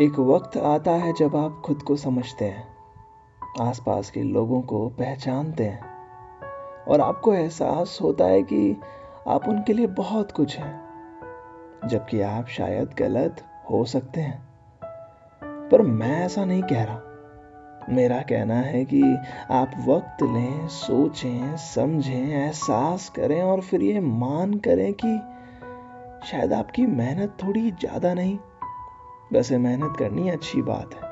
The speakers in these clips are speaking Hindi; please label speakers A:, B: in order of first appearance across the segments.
A: एक वक्त आता है जब आप खुद को समझते हैं, आसपास के लोगों को पहचानते हैं, और आपको एहसास होता है कि आप उनके लिए बहुत कुछ हैं, जबकि आप शायद गलत हो सकते हैं। पर मैं ऐसा नहीं कह रहा। मेरा कहना है कि आप वक्त लें, सोचें, समझें, एहसास करें और फिर ये मान करें कि शायद आपकी मेहनत थोड़ी ज़्यादा नहीं। वैसे मेहनत करनी अच्छी बात है,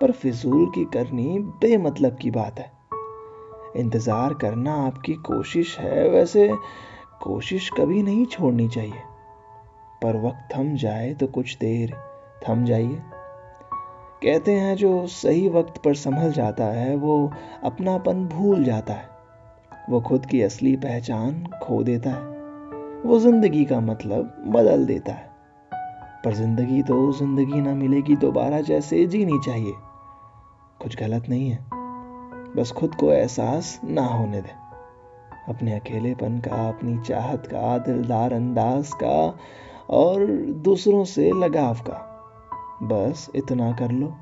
A: पर फिजूल की करनी बेमतलब की बात है। इंतज़ार करना आपकी कोशिश है, वैसे कोशिश कभी नहीं छोड़नी चाहिए। पर वक्त थम जाए तो कुछ देर थम जाइए। कहते हैं जो सही वक्त पर संभल जाता है, वो अपनापन भूल जाता है। वो खुद की असली पहचान खो देता है। वो ज़िंदगी का मतलब बदल देता है। पर ज़िंदगी तो ज़िंदगी ना मिलेगी दोबारा जैसे जीनी चाहिए। कुछ गलत नहीं है। बस खुद को एहसास ना होने दे। अपने अकेलेपन का, अपनी चाहत का, दिलदार अंदाज का और दूसरों से लगाव का। बस इतना कर लो,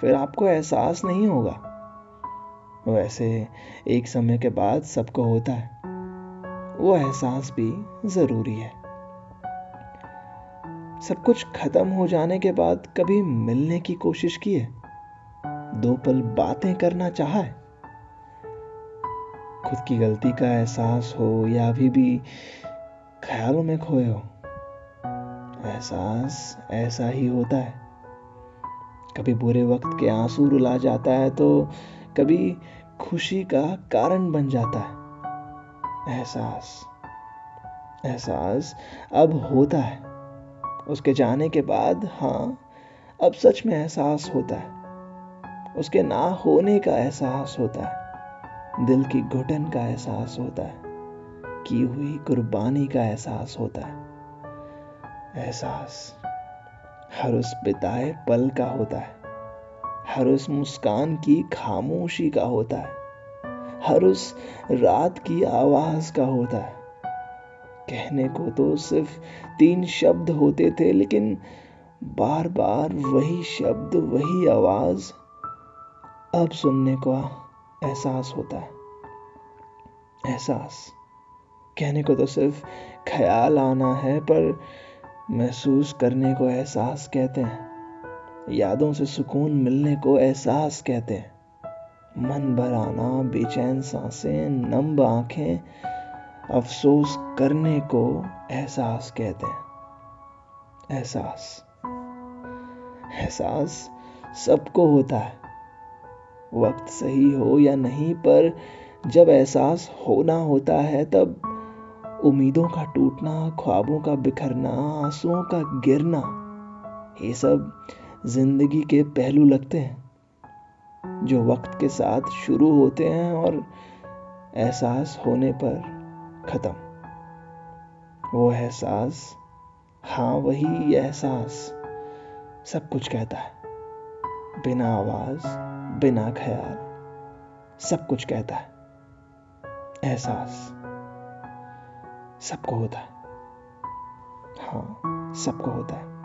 A: फिर आपको एहसास नहीं होगा। वैसे एक समय के बाद सबको होता है। वो एहसास भी ज़रूरी है। सब कुछ खत्म हो जाने के बाद कभी मिलने की कोशिश की है दो पल बातें करना चाहा है। खुद की गलती का एहसास हो या अभी भी ख्यालों में खोए हो, एहसास ऐसा ही होता है। कभी बुरे वक्त के आँसू रुला जाता है तो कभी खुशी का कारण बन जाता है। एहसास एहसास अब होता है। उसके जाने के बाद हाँ अब सच में एहसास होता है। उसके ना होने का एहसास होता है। दिल की घुटन का एहसास होता है। की हुई कुर्बानी का एहसास होता है। एहसास हर उस बिताए पल का होता है। हर उस मुस्कान की खामोशी का होता है। हर उस रात की आवाज़ का होता है। कहने को तो सिर्फ़ तीन शब्द होते थे, लेकिन बार बार वही शब्द, वही आवाज़ अब सुनने का एहसास होता है। एहसास। कहने को तो सिर्फ़ ख्याल आना है, पर महसूस करने को एहसास कहते हैं। यादों से सुकून मिलने को एहसास कहते हैं। मन भर आना, बेचैन साँसें नंब आँखें अफसोस करने को एहसास कहते हैं। एहसास। एहसास सबको होता है। वक्त सही हो या नहीं, पर जब एहसास होना होता है, तब उम्मीदों का टूटना, ख्वाबों का बिखरना, आंसुओं का गिरना, ये सब ज़िंदगी के पहलू लगते हैं, जो वक्त के साथ शुरू होते हैं और एहसास होने पर खत्म। वो एहसास हाँ वही एहसास सब कुछ कहता है। बिना आवाज़, बिना ख्याल, सब कुछ कहता है। एहसास सबको होता है। हाँ सबको होता है।